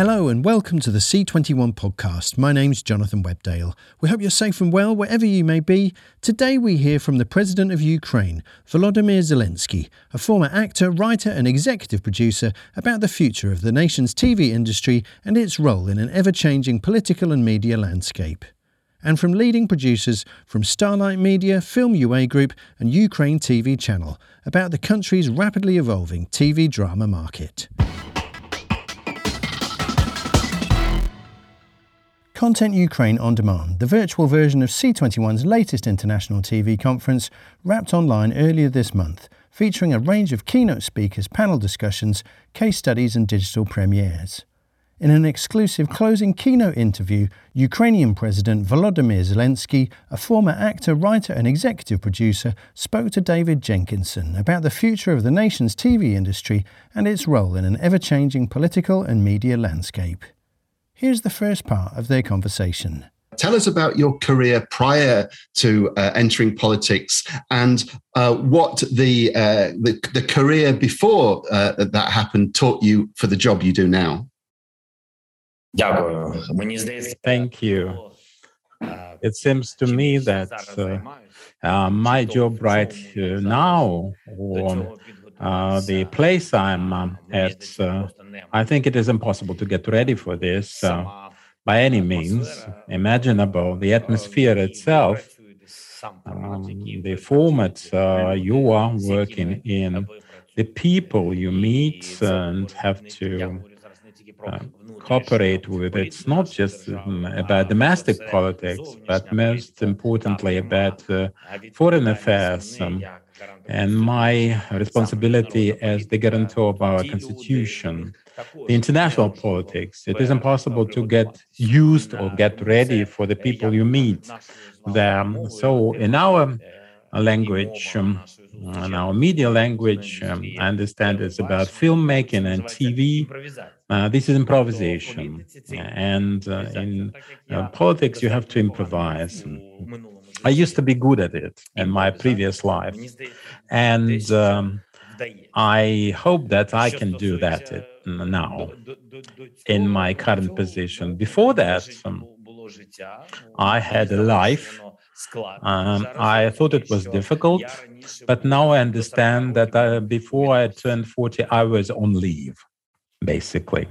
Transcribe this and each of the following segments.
Hello and welcome to the C21 podcast. My name's Jonathan Webdale. We hope you're safe and well wherever you may be. Today we hear from the President of Ukraine, Volodymyr Zelensky, a former actor, writer, and executive producer, about the future of the nation's TV industry and its role in an ever changing political and media landscape. And from leading producers from Starlight Media, Film UA Group, and Ukraine TV Channel about the country's rapidly evolving TV drama market. Content Ukraine On Demand, the virtual version of C21's latest international TV conference, wrapped online earlier this month, featuring a range of keynote speakers, panel discussions, case studies, and digital premieres. In an exclusive closing keynote interview, Ukrainian President Volodymyr Zelensky, a former actor, writer, and executive producer, spoke to David Jenkinson about the future of the nation's TV industry and its role in an ever changing political and media landscape. Here's the first part of their conversation. Tell us about your career prior to uh, entering politics and uh, what the, uh, the, the career before uh, that happened taught you for the job you do now. Thank you. It seems to me that uh, uh, my job right now, or the place I'm um, at, I think it is impossible to get ready for this uh, by any means imaginable. The atmosphere itself, um, the format uh, you are working in, the people you meet and have to uh, cooperate with. It's not just um, about domestic politics, but most importantly about uh, foreign affairs. Um, and my responsibility as the guarantor of our constitution the international politics. It is impossible to get used or get ready for the people you meet there. So, in our language, um, in our media language, um, I understand it's about filmmaking and TV. Uh, this is improvisation. And uh, in uh, politics, you have to improvise. I used to be good at it in my previous life. And um, I hope that I can do that now in my current position. Before that, um, I had a life. Um, I thought it was difficult, but now I understand that uh, before I turned 40, I was on leave, basically.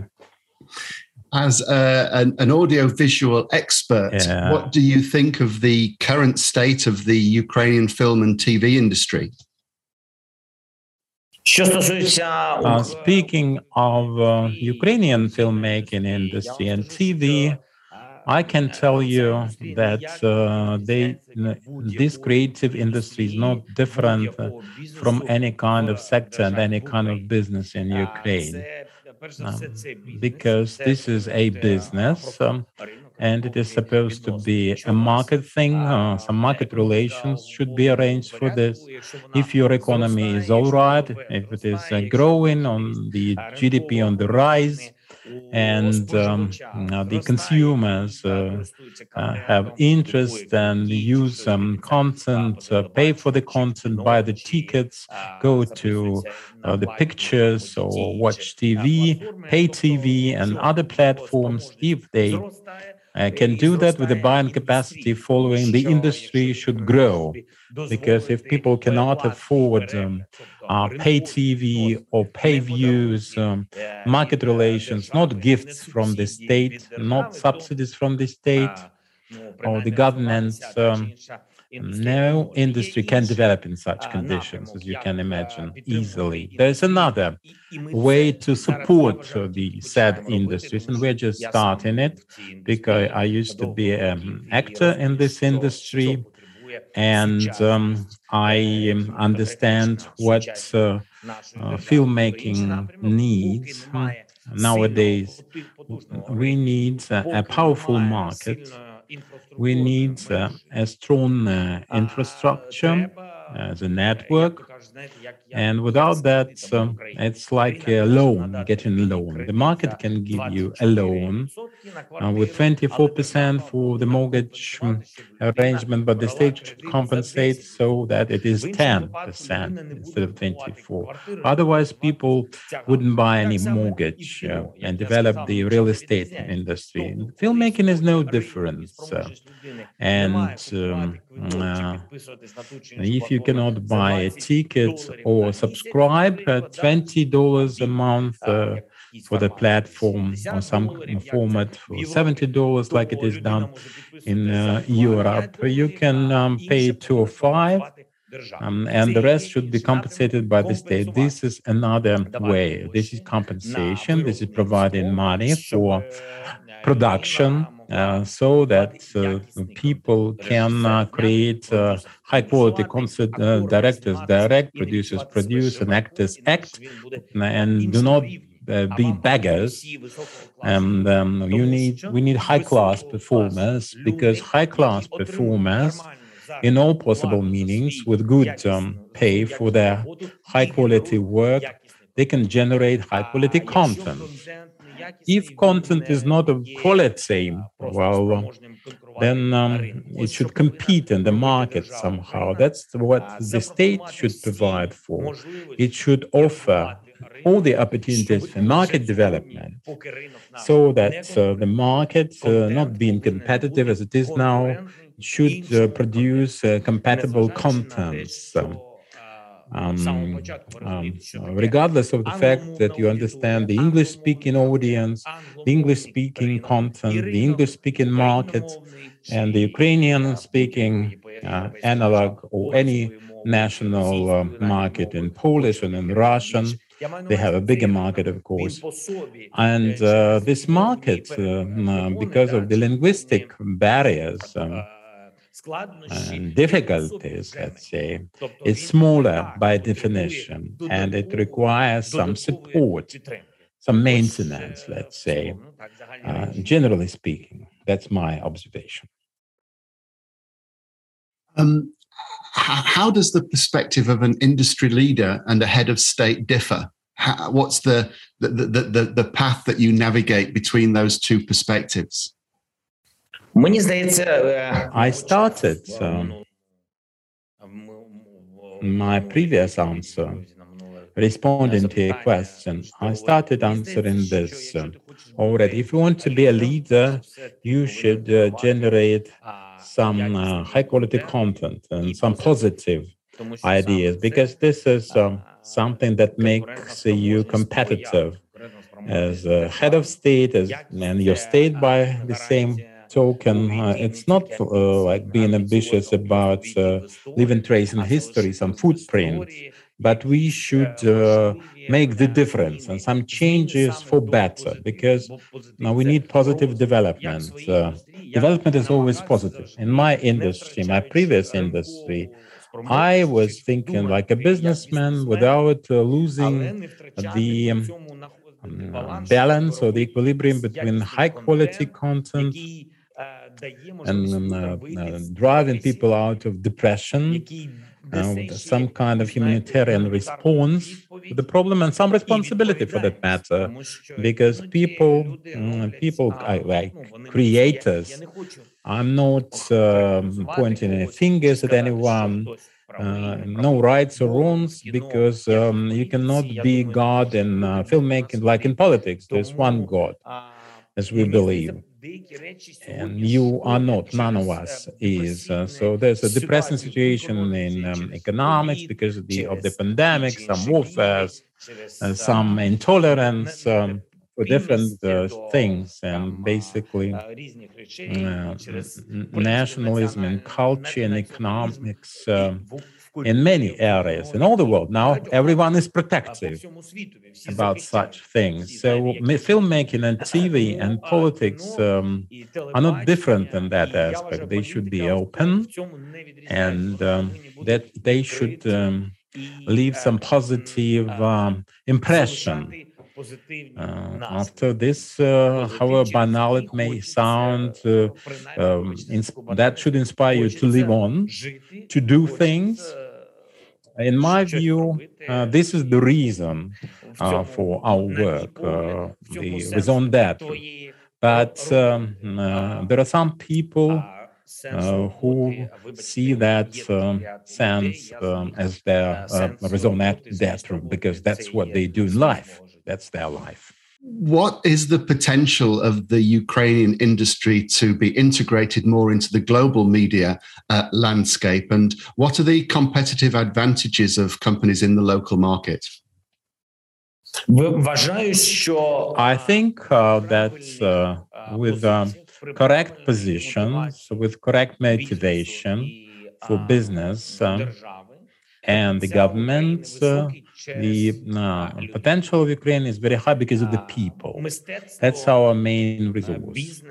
As uh, an, an audiovisual expert, yeah. what do you think of the current state of the Ukrainian film and TV industry? Uh, speaking of uh, Ukrainian filmmaking industry and TV, I can tell you that uh, they, this creative industry is not different from any kind of sector and any kind of business in Ukraine. Um, because this is a business um, and it is supposed to be a market thing. Uh, some market relations should be arranged for this. If your economy is all right, if it is uh, growing on the GDP on the rise, and um, the consumers uh, uh, have interest and use um, content, uh, pay for the content, buy the tickets, go to uh, the pictures or watch TV, pay TV, and other platforms. If they uh, can do that with the buying capacity following the industry should grow. Because if people cannot afford um, uh, pay tv or pay views um, market relations not gifts from the state not subsidies from the state or the government um, no industry can develop in such conditions, as you can imagine, easily. There's another way to support the said industries, and we're just starting it because I used to be an um, actor in this industry, and um, I um, understand what uh, uh, uh filmmaking needs. Nowadays, we need a powerful market we need uh, a strong uh, infrastructure as a network. And without that, um, it's like a loan, getting a loan. The market can give you a loan uh, with 24% for the mortgage arrangement, but the state should compensate so that it is 10% instead of 24. Otherwise, people wouldn't buy any mortgage uh, and develop the real estate industry. Filmmaking is no different. Uh, and um, uh, if you cannot buy a ticket or subscribe at $20 a month uh, for the platform or some format for $70 like it is done in uh, Europe, you can um, pay two or five um, and the rest should be compensated by the state. This is another way. This is compensation. This is providing money for production uh, so that uh, people can uh, create uh, high quality concert uh, directors direct, producers produce, and actors act, and do not uh, be beggars. And um, you need we need high class performers because high class performers in all possible meanings with good um, pay for their high quality work they can generate high quality content if content is not of quality, well, then um, it should compete in the market somehow. That's what the state should provide for. It should offer all the opportunities for market development so that uh, the market, uh, not being competitive as it is now, should uh, produce uh, compatible contents. Um, um, regardless of the fact that you understand the English speaking audience, the English speaking content, the English speaking market, and the Ukrainian speaking uh, analog or any national uh, market in Polish and in Russian. They have a bigger market, of course. And uh, this market, uh, because of the linguistic barriers, um, difficulties, let's say, is smaller by definition, and it requires some support, some maintenance, let's say, uh, generally speaking. That's my observation. Um, how does the perspective of an industry leader and a head of state differ? How, what's the, the, the, the, the path that you navigate between those two perspectives? Мені здається, I started um, my previous answer responding to a question. I started answering this uh, already. If you want to be a leader, you should uh, generate some uh, high quality content and some positive ideas because this is um, something that makes you competitive as a head of state as, and your state by the same token. Uh, it's not uh, like being ambitious about uh, leaving trace in history, some footprint, but we should uh, make the difference and some changes for better because now we need positive development. Uh, development is always positive. In my industry, my previous industry, I was thinking like a businessman without uh, losing the um, balance or the equilibrium between high quality content and uh, uh, driving people out of depression uh, some kind of humanitarian response to the problem and some responsibility for that matter. Because people mm, people like creators i'm not um, pointing any fingers at anyone uh, no rights or wrongs because um, you cannot be god in uh, filmmaking like in politics. There's one god as we believe and you are not, none of us is. Uh, so there's a depressing situation in um, economics because of the, of the pandemic, some warfare, uh, some intolerance um, for different uh, things, and basically uh, nationalism and culture and economics. In many areas in all the world. Now, everyone is protective about such things. So, filmmaking and TV and politics um, are not different in that aspect. They should be open and um, that they should um, leave some positive um, impression. Uh, after this, uh, however banal it may sound, uh, um, that should inspire you to live on, to do things, in my view, uh, this is the reason uh, for our work, uh, the raison d'être. But um, uh, there are some people uh, who see that um, sense um, as their uh, raison d'être because that's what they do in life. That's their life. What is the potential of the Ukrainian industry to be integrated more into the global media uh, landscape? And what are the competitive advantages of companies in the local market? I think uh, that uh, with um, correct positions, with correct motivation for business uh, and the government, uh, the uh, potential of Ukraine is very high because of the people. That's our main resource.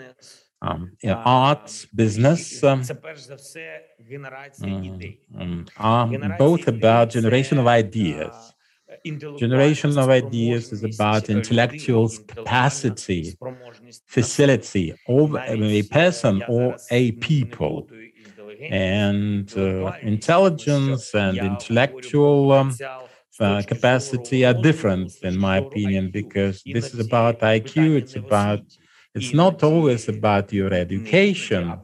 Um, yeah, arts, business um, um, are both about generation of ideas. Generation of ideas is about intellectual capacity, facility of a person or a people. And uh, intelligence and intellectual um, uh, capacity are different, in my opinion, because this is about IQ. It's about, it's not always about your education.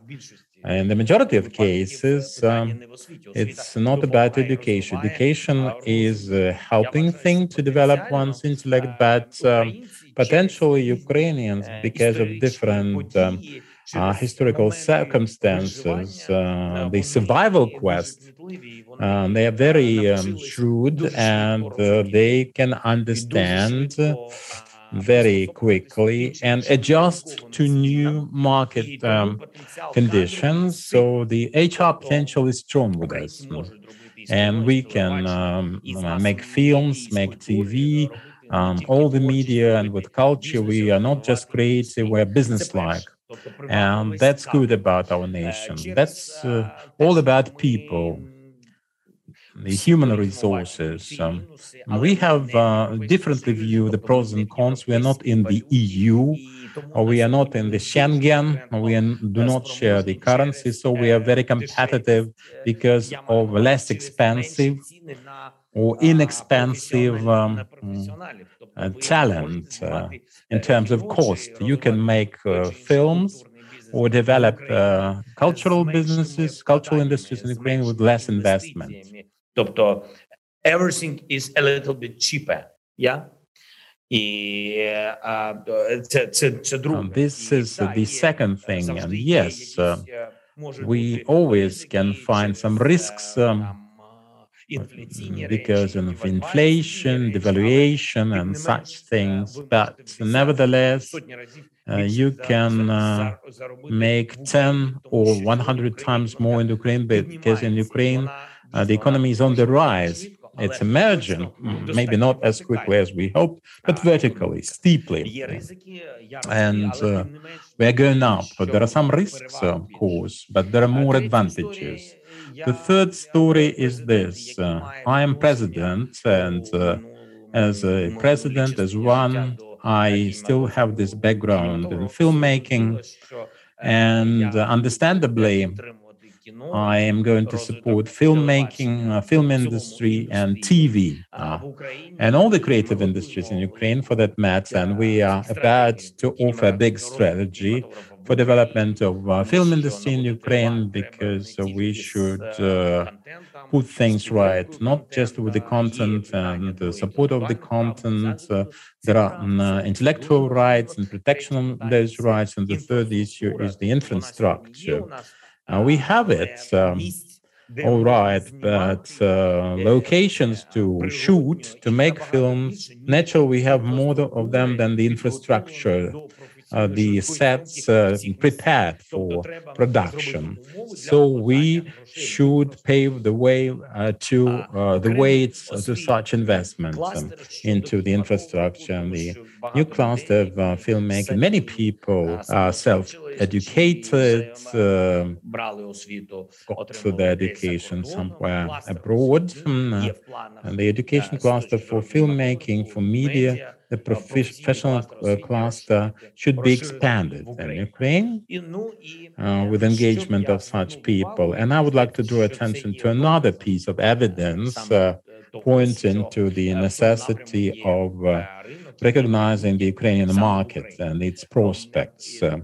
In the majority of cases, um, it's not about education. Education is a helping thing to develop one's intellect, but um, potentially Ukrainians, because of different um, uh, historical circumstances, uh, the survival quest. Uh, they are very um, shrewd and uh, they can understand very quickly and adjust to new market um, conditions. So the HR potential is strong with us. And we can um, make films, make TV, um, all the media, and with culture, we are not just creative, we're business-like. And that's good about our nation. That's uh, all about people, the human resources. Um, we have uh, differently view the pros and cons. We are not in the EU, or we are not in the Schengen, we do not share the currency, so we are very competitive because of less expensive or inexpensive um, uh, talent uh, in terms of cost. You can make uh, films or develop uh, cultural businesses, cultural industries in Ukraine with less investment. Everything is a little bit cheaper. Yeah. This is the second thing. And yes, uh, we always can find some risks um, because of inflation, devaluation, and such things. But nevertheless, uh, you can uh, make 10 or 100 times more in Ukraine because in Ukraine, uh, the economy is on the rise. It's emerging, maybe not as quickly as we hope, but vertically, steeply. And uh, we're going up. There are some risks, of course, but there are more advantages. The third story is this uh, I am president, and uh, as a president, as one, I still have this background in filmmaking, and uh, understandably, I am going to support filmmaking, uh, film industry, and TV, uh, and all the creative industries in Ukraine for that matter. And we are about to offer a big strategy for development of uh, film industry in Ukraine because we should uh, put things right, not just with the content and the support of the content. Uh, there are uh, intellectual rights and protection of those rights. And the third issue is the infrastructure. Uh, we have it. Um, all right, but uh, locations to shoot, to make films, naturally, we have more of them than the infrastructure uh, the sets uh, prepared for production. So we should pave the way uh, to uh, the way to such investments um, into the infrastructure and the new cluster of uh, filmmaking. Many people are self educated, uh, got the education somewhere abroad. Hmm, and the education cluster for filmmaking, for media, the professional uh, cluster should be expanded in Ukraine uh, with engagement of such people. And I would like to draw attention to another piece of evidence uh, pointing to the necessity of uh, recognizing the Ukrainian market and its prospects. Uh,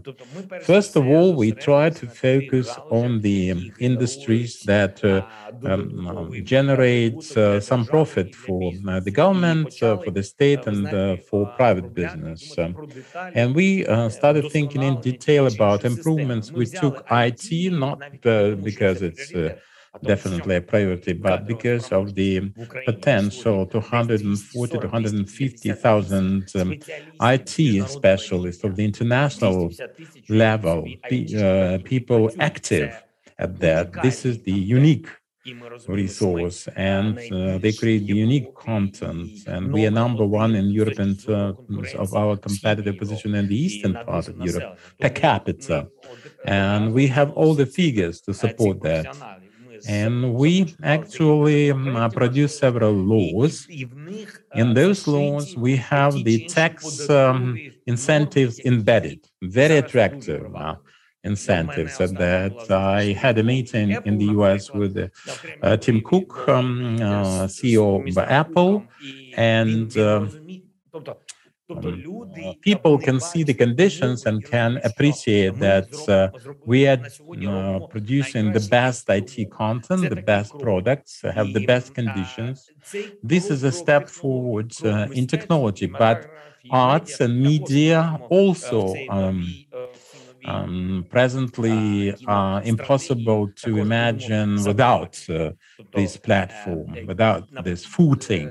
first of all, we try to focus on the um, industries that uh, um, um generate uh, some profit for uh, the government, uh, for the state, and uh, for private business. Um, and we started thinking in detail about improvements. We took IT not because it's definitely a priority, but because of the potential to 140 to 150,000 um, IT specialists of the international level, uh, people active at that, this is the unique resource and uh, they create the unique content and we are number one in Europe in terms of our competitive position in the eastern part of Europe per capita. And we have all the figures to support that and we actually um, produce several laws. In those laws, we have the tax um, incentives embedded, very attractive uh, incentives. At that, I had a meeting in the US with uh, Tim Cook, um, uh, CEO of Apple, and uh, um, people can see the conditions and can appreciate that uh, we are uh, producing the best IT content, the best products, have the best conditions. This is a step forward uh, in technology, but arts and media also um, um, presently uh, impossible to imagine without uh, this platform, without this footing.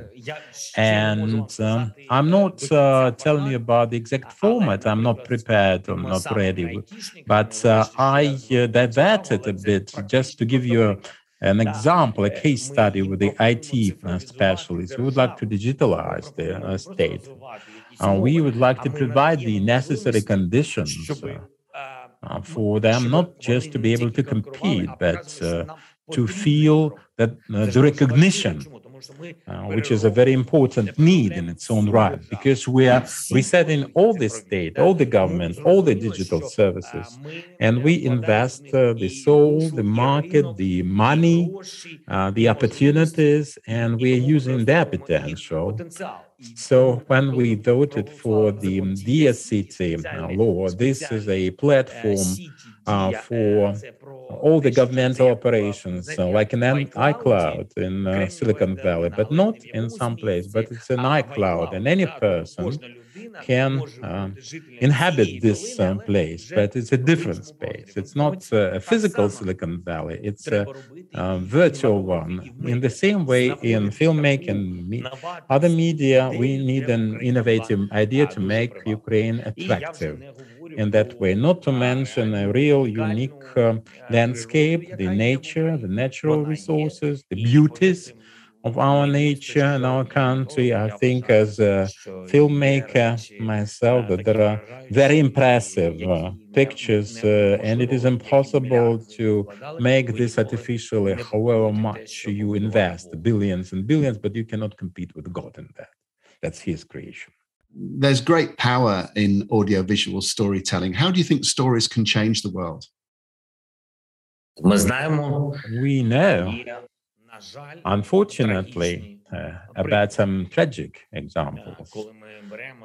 And um, I'm not uh, telling you about the exact format. I'm not prepared. I'm not ready. But uh, I uh, diverted a bit just to give you an example, a case study with the IT uh, specialists. We would like to digitalize the state. we would like to provide the necessary conditions uh, for them, not just to be able to compete, but uh, to feel that uh, the recognition, uh, which is a very important need in its own right, because we are resetting all the state, all the government, all the digital services, and we invest uh, the soul, the market, the money, uh, the opportunities, and we are using their potential so when we voted for the DSCT uh, law, this is a platform uh, for all the governmental operations, uh, like an iCloud in uh, Silicon Valley, but not in some place, but it's an iCloud, and any person can uh, inhabit this uh, place, but it's a different space. It's not uh, a physical Silicon Valley, it's a, a, virtual one. In the same way, in filmmaking, me, other media, we need an innovative idea to make Ukraine attractive in that way, not to mention a real unique uh, landscape, the nature, the natural resources, the beauties of our nature and our country. I think, as a filmmaker myself, that there are very impressive uh, pictures, uh, and it is impossible to make this artificially, however much you invest, billions and billions, but you cannot compete with God in that. That's His creation. There's great power in audiovisual storytelling. How do you think stories can change the world? We know Unfortunately, uh, about some tragic examples,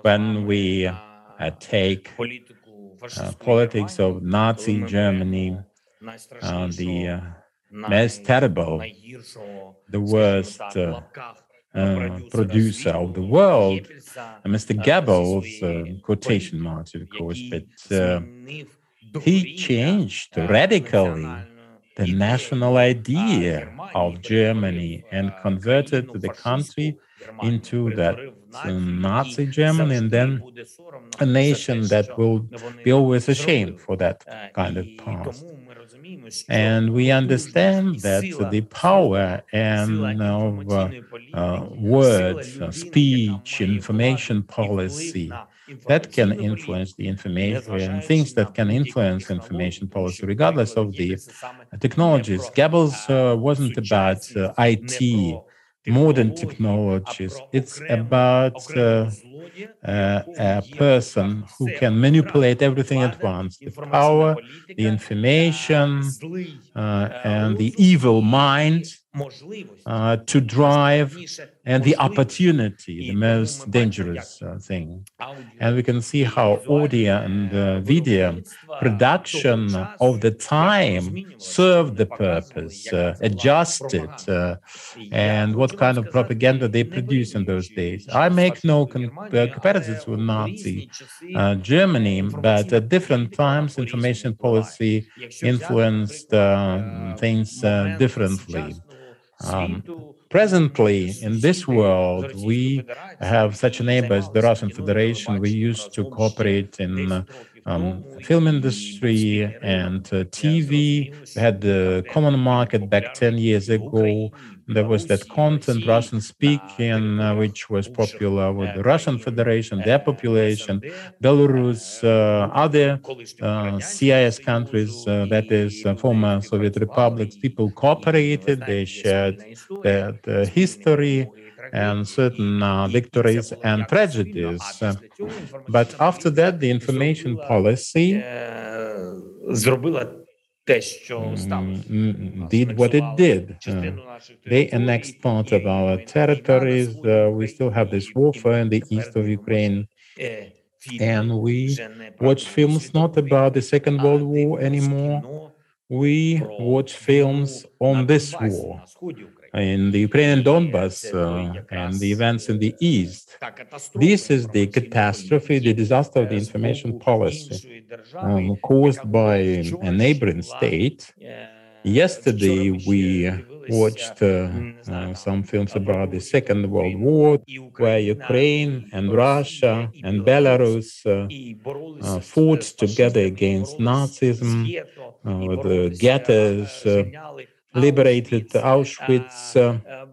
when we uh, take uh, politics of Nazi Germany, uh, the uh, most terrible, the worst uh, producer of the world, Mr. Goebbels, quotation marks, of course, but he changed radically the national idea of Germany and converted the country into that Nazi Germany and then a nation that will be always ashamed for that kind of past. And we understand that the power and of uh, uh, words, uh, speech, information policy, that can influence the information, things that can influence information policy, regardless of the technologies. Goebbels uh, wasn't about uh, IT, modern technologies. It's about uh, uh, a person who can manipulate everything at once the power, the information, uh, and the evil mind uh, to drive and the opportunity, the most dangerous uh, thing. And we can see how audio and uh, video production of the time served the purpose, uh, adjusted, uh, and what kind of propaganda they produced in those days. I make no uh, comparisons with Nazi Germany, but at different times, information policy influenced things differently. Um, presently, in this world, we have such a neighbor as the Russian Federation. We used to cooperate in uh, um, film industry and uh, TV. We had the common market back 10 years ago. There was that content, Russian speaking, uh, which was popular with the Russian Federation, their population, Belarus, uh, other uh, CIS countries, uh, that is, uh, former Soviet republics. People cooperated, they shared their, history and certain uh, victories and tragedies. But after that, the information policy did what it did. Uh, they annexed part of our territories. Uh, we still have this warfare in the east of Ukraine. And we watch films not about the Second World War anymore. We watch films on this war in the Ukrainian Donbass uh, and the events in the east. This is the catastrophe, the disaster of the information policy um, caused by a neighboring state. Yesterday, we watched uh, uh, some films about the Second World War, where Ukraine and Russia and Belarus uh, uh fought together against Nazism uh, with the ghettos uh, liberated Auschwitz uh, uh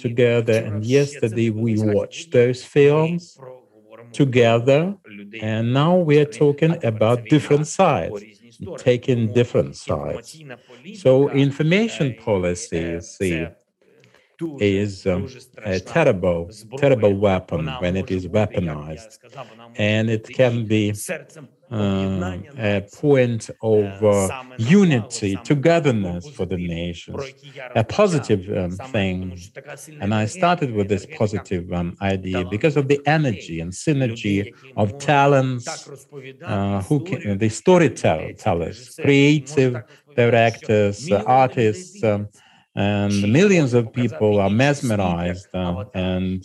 together. And yesterday we watched those films together. And now we are talking about different sides, taking different sides. So information policy, see, is um, a terrible, terrible weapon when it is weaponized. And it can be uh, a point of uh, unity, togetherness for the nations, a positive um, thing. And I started with this positive um, idea because of the energy and synergy of talents, uh, who can, the storytellers, creative directors, artists. Um, and millions of people are mesmerized. Uh, and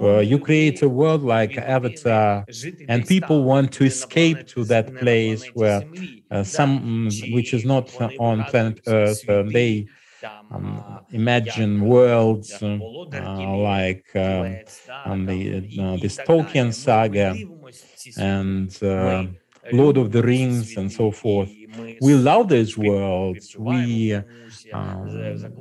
uh, you create a world like Avatar, and people want to escape to that place where uh, some, which is not on planet Earth, uh, they um, imagine worlds uh, like um, the, uh, this Tolkien saga and Lord of the Rings and so forth. We love these worlds. We um,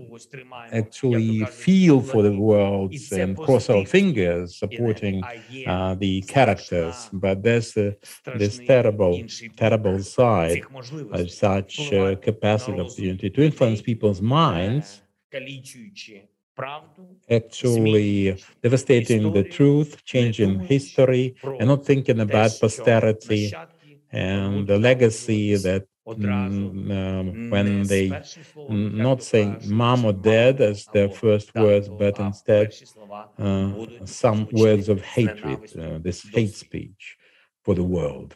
actually feel for the world and cross our fingers supporting uh, the characters. But there's uh, this terrible, terrible side of such uh, capacity of unity to influence people's minds actually devastating the truth, changing history, and not thinking about posterity and the legacy that Mm, um, when they not saying mom or dad as their first words, but instead uh, some words of hatred, uh, this hate speech for the world.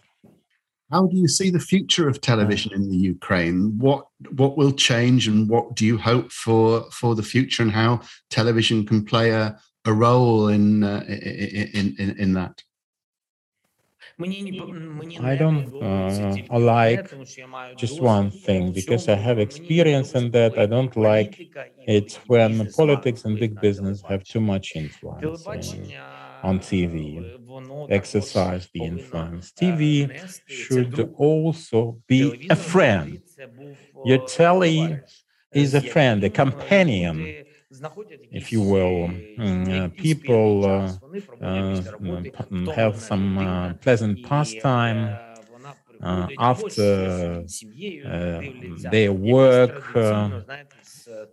How do you see the future of television in the Ukraine? What what will change, and what do you hope for for the future, and how television can play a, a role in, uh, in, in in that? I don't uh, like just one thing because I have experience in that. I don't like it when politics and big business have too much influence on TV, exercise the influence. TV should also be a friend Your telly is a friend, a companion, if you will. Uh, people uh, uh, have some uh, pleasant pastime uh, after uh, their work. Uh,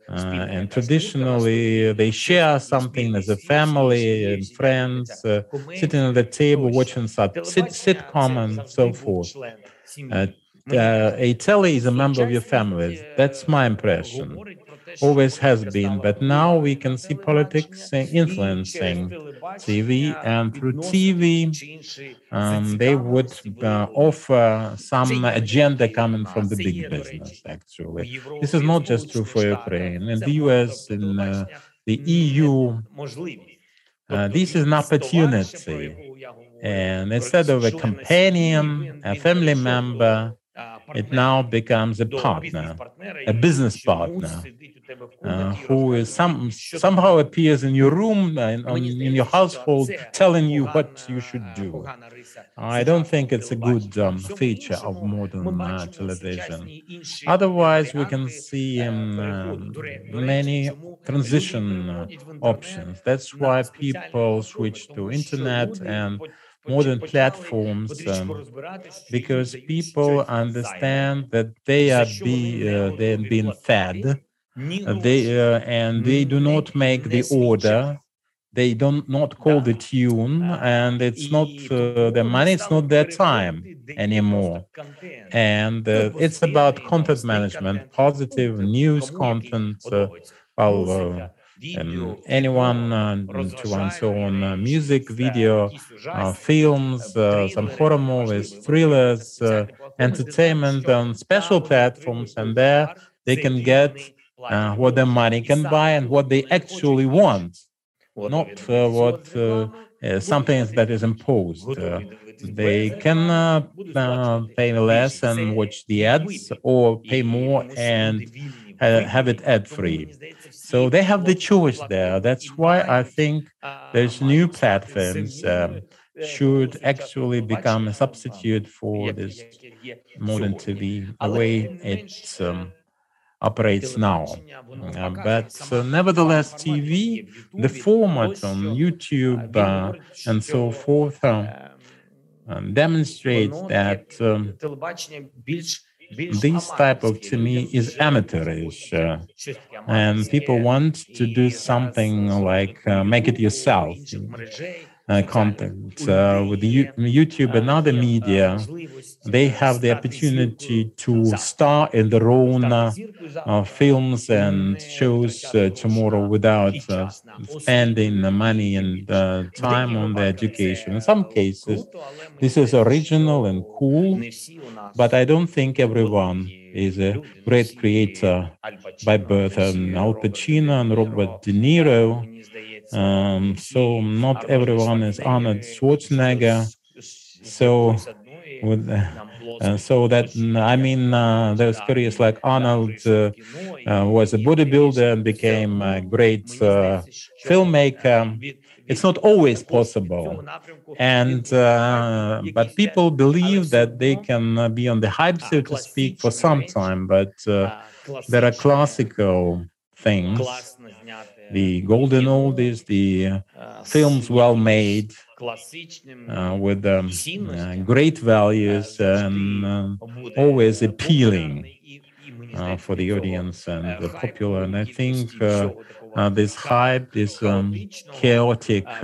and traditionally, they share something as a family and friends, uh, sitting at the table watching sit- sitcom and so forth. Uh, a telly is a member of your family. That's my impression always has been, but now we can see politics influencing TV, and through TV, um, they would uh, offer some agenda coming from the big business, actually. This is not just true for Ukraine. In the US, in uh, the EU, uh, this is an opportunity. And instead of a companion, a family member, it now becomes a partner, a business partner, uh, who is some somehow appears in your room and uh, in your household, telling you what you should do. I don't think it's a good um, feature of modern uh, television. Otherwise, we can see um, many transition uh, options. That's why people switch to internet and modern platforms um, because people understand that they are be uh, they're being fed. uh, they uh, and they do not make the order. they don't not call the tune and it's not uh, the money it's not their time anymore. and uh, it's about content management positive news content uh, well and anyone uh, uh to answer on uh, music, video, uh, films, uh, some horror movies, thrillers, uh, entertainment on um, special platforms, and there they can get what their money can buy and what they actually want, not what something that is imposed. they can pay less and watch the ads, or pay more and have it ad free. So they have the choice there. That's why I think there's new platforms um, should actually become a substitute for this modern TV, the way it um, operates now. Uh, but uh, nevertheless, TV, the format on YouTube uh, and so forth um, demonstrates that um, this type of to me is amateurish uh, and people want to do something like uh, make it yourself uh, content uh, with YouTube and other media, they have the opportunity to star in their own uh, uh, films and shows tomorrow without spending the money and time on the education. In some cases, this is original and cool, but I don't think everyone is a great creator by birth. And Al Pacino and Robert De Niro um, so not everyone is Arnold Schwarzenegger. So with uh, so that I mean, uh, those careers like Arnold uh, uh, was a bodybuilder and became a great uh, filmmaker. It's not always possible, and uh, but people believe that they can be on the hype, so to speak, for some time. But there are classical things the golden oldies, the uh, films well made, uh, with um, uh, great values and uh, always appealing uh, for the audience and the popular. And I think uh, this hype, this um, chaotic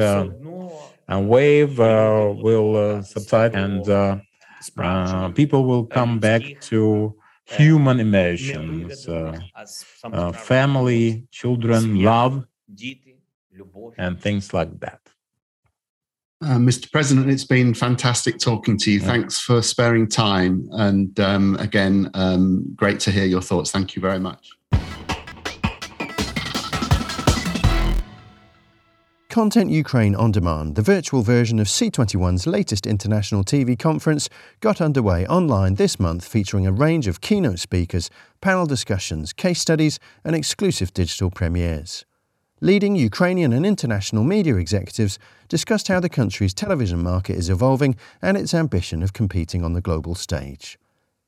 wave will subside and people will come back to human emotions, uh, uh, family, children, love, and things like that. Uh, Mr. President, it's been fantastic talking to you. Yeah. Thanks for sparing time. And um, again, um, great to hear your thoughts. Thank you very much. Content Ukraine On Demand, the virtual version of C21's latest international TV conference, got underway online this month featuring a range of keynote speakers, panel discussions, case studies, and exclusive digital premieres. Leading Ukrainian and international media executives discussed how the country's television market is evolving and its ambition of competing on the global stage.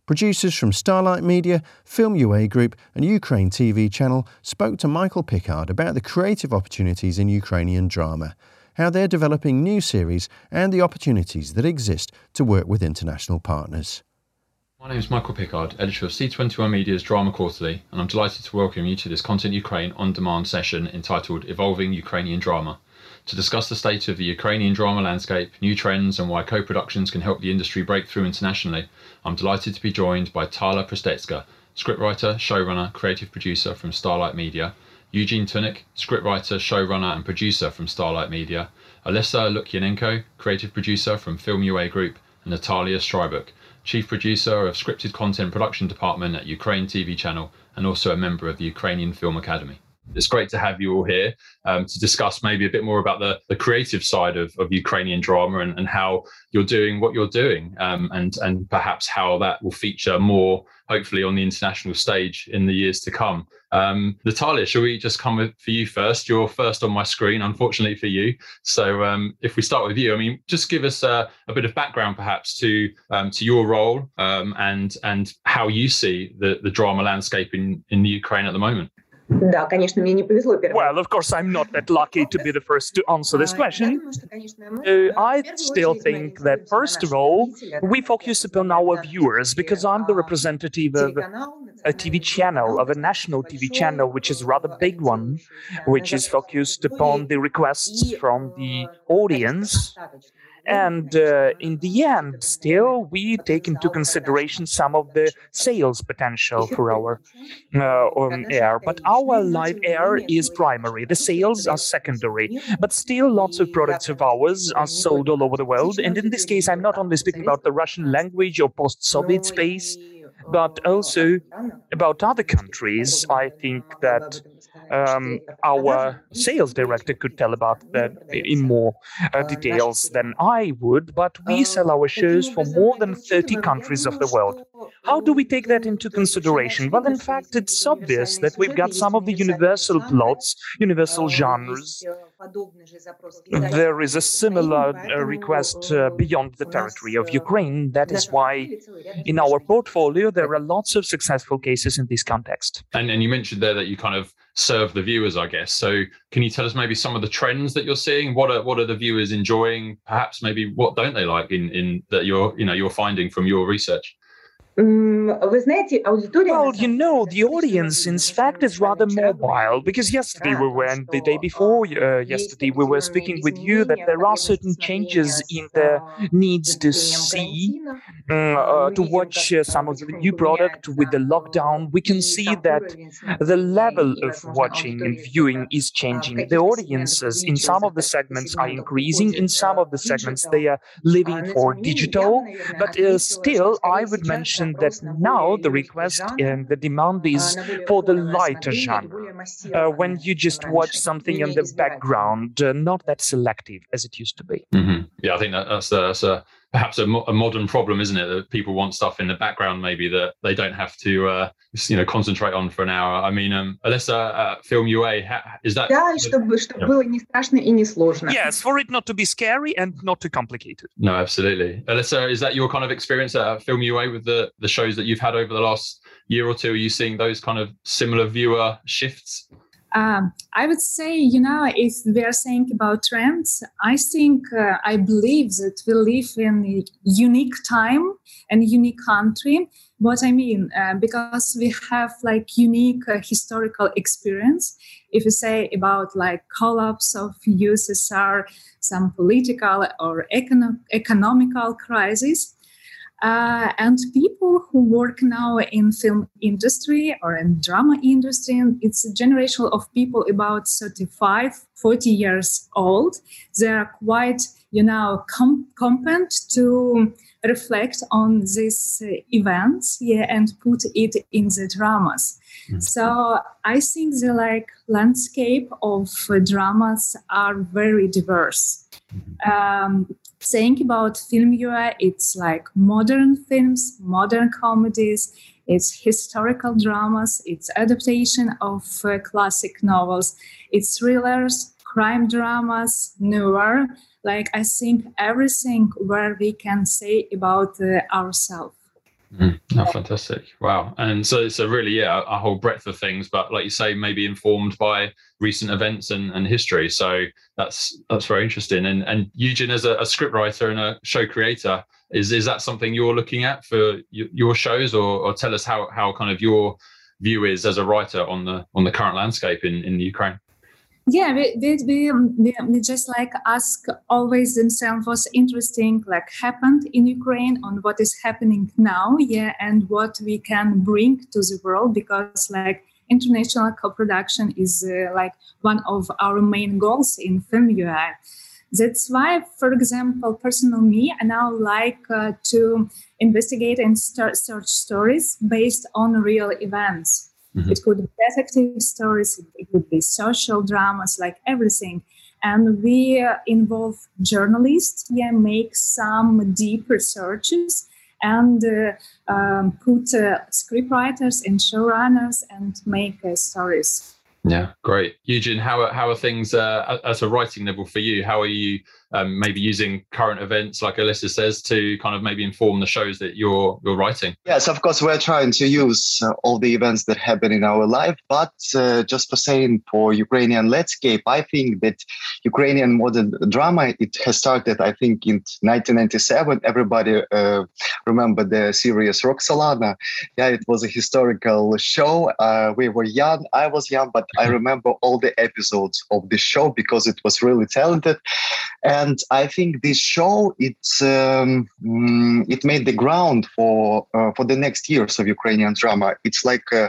Producers from Starlight Media, Film UA Group, and Ukraine TV channel spoke to Michael Pickard about the creative opportunities in Ukrainian drama, how they're developing new series, and the opportunities that exist to work with international partners. My name is Michael Pickard, editor of C21 Media's Drama Quarterly, and I'm delighted to welcome you to this Content Ukraine on demand session entitled Evolving Ukrainian Drama to discuss the state of the Ukrainian drama landscape, new trends, and why co productions can help the industry break through internationally. I'm delighted to be joined by Tala Prystaetska, scriptwriter, showrunner, creative producer from Starlight Media, Eugene Tunik, scriptwriter, showrunner, and producer from Starlight Media, Alyssa Lukyanenko, creative producer from Film UA Group, and Natalia Strybuk, chief producer of scripted content production department at Ukraine TV channel, and also a member of the Ukrainian Film Academy it's great to have you all here um, to discuss maybe a bit more about the, the creative side of, of Ukrainian drama and, and how you're doing what you're doing, um, and and perhaps how that will feature more, hopefully, on the international stage in the years to come. Um, Natalia, shall we just come with, for you first? You're first on my screen, unfortunately for you. So um, if we start with you, I mean, just give us a, a bit of background, perhaps, to um, to your role um, and and how you see the the drama landscape in in the Ukraine at the moment. Да, конечно, мне не повезло Well, of course, I'm not that lucky to be the first to answer this question. Uh, I still think that, first of all, we focus upon our viewers because I'm the representative of a TV channel, of a national TV channel, which is a rather big one, which is focused upon the requests from the audience and uh, in the end, still, we take into consideration some of the sales potential for our uh, um, air. But our live air is primary. The sales are secondary. But still, lots of products of ours are sold all over the world. And in this case, I'm not only speaking about the Russian language or post Soviet space, but also about other countries. I think that um, our sales director could tell about that in more uh, details than I would, but we sell our shows for more than 30 countries of the world. How do we take that into consideration? Well, in fact, it's obvious that we've got some of the universal plots, universal genres. There is a similar uh, request uh, beyond the territory of Ukraine. That is why in our portfolio there are lots of successful cases in this context. And, and you mentioned there that you kind of serve the viewers, I guess. So can you tell us maybe some of the trends that you're seeing? What are what are the viewers enjoying? Perhaps maybe what don't they like in in that you're you know you're finding from your research? Well, you know, the audience, in fact, is rather mobile because yesterday we were, and the day before uh, yesterday, we were speaking with you that there are certain changes in the needs to see, uh, to watch uh, some of the new product with the lockdown. We can see that the level of watching and viewing is changing. The audiences in some of the segments are increasing, in some of the segments, they are living for digital, but uh, still, I would mention that now the request and the demand is for the lighter genre. Uh, when you just watch something in the background, uh, not that selective as it used to be. Mm-hmm. Yeah, I think that, that's, that's a perhaps a, mo- a, modern problem, isn't it? That people want stuff in the background, maybe that they don't have to, uh, you know, concentrate on for an hour. I mean, um, Alessia, uh, film UA, ha- is that? Чтобы, чтобы было не страшно и не сложно. Yes, for it not to be scary and not too complicated. No, absolutely. Alessia, is that your kind of experience at uh, film UA with the, the shows that you've had over the last year or two? Are you seeing those kind of similar viewer shifts? Um, I would say, you know, if we are saying about trends, I think, uh, I believe that we live in a unique time and unique country. What I mean, uh, because we have like unique uh, historical experience. If you say about like collapse of USSR, some political or econo- economical crisis, uh, and people who work now in film industry or in drama industry it's a generation of people about 35 40 years old they are quite you know com- competent to reflect on these uh, events yeah and put it in the dramas mm-hmm. so i think the like landscape of uh, dramas are very diverse mm-hmm. um, saying about film UA, it's like modern films, modern comedies, it's historical dramas, it's adaptation of uh, classic novels, it's thrillers, crime dramas, noir. Like I think everything where we can say about uh, ourselves. Mm, oh, fantastic! Wow, and so it's so really, yeah, a whole breadth of things, but like you say, maybe informed by recent events and, and history. So that's that's very interesting. And and Eugen, as a, a scriptwriter and a show creator, is is that something you're looking at for your shows, or, or tell us how how kind of your view is as a writer on the on the current landscape in in Ukraine? Yeah we, we, we, we just like ask always themselves what's interesting like happened in ukraine on what is happening now yeah and what we can bring to the world because like international co-production is uh, like one of our main goals in film UA that's why for example personal me i now like uh, to investigate and start search stories based on real events Mm-hmm. It could be detective stories, it could be social dramas, like everything. And we uh, involve journalists, yeah, make some deep researches and uh, um, put uh, scriptwriters and showrunners and make uh, stories. Yeah, great. Eugen, how are, how are things uh, at a writing level for you? How are you um, maybe using current events, like Alessia says, to kind of maybe inform the shows that you're you're writing? Yes, of course, we're trying to use uh, all the events that happen in our life. But uh, just for saying, for Ukrainian landscape, I think that Ukrainian modern drama it has started. I think in 1997. Everybody uh, remember the series Roxolana. Yeah, it was a historical show. Uh, we were young. I was young, but I remember all the episodes of the show because it was really talented. And I think this show it's um, mm, it made the ground for uh, for the next years of Ukrainian drama. It's like uh,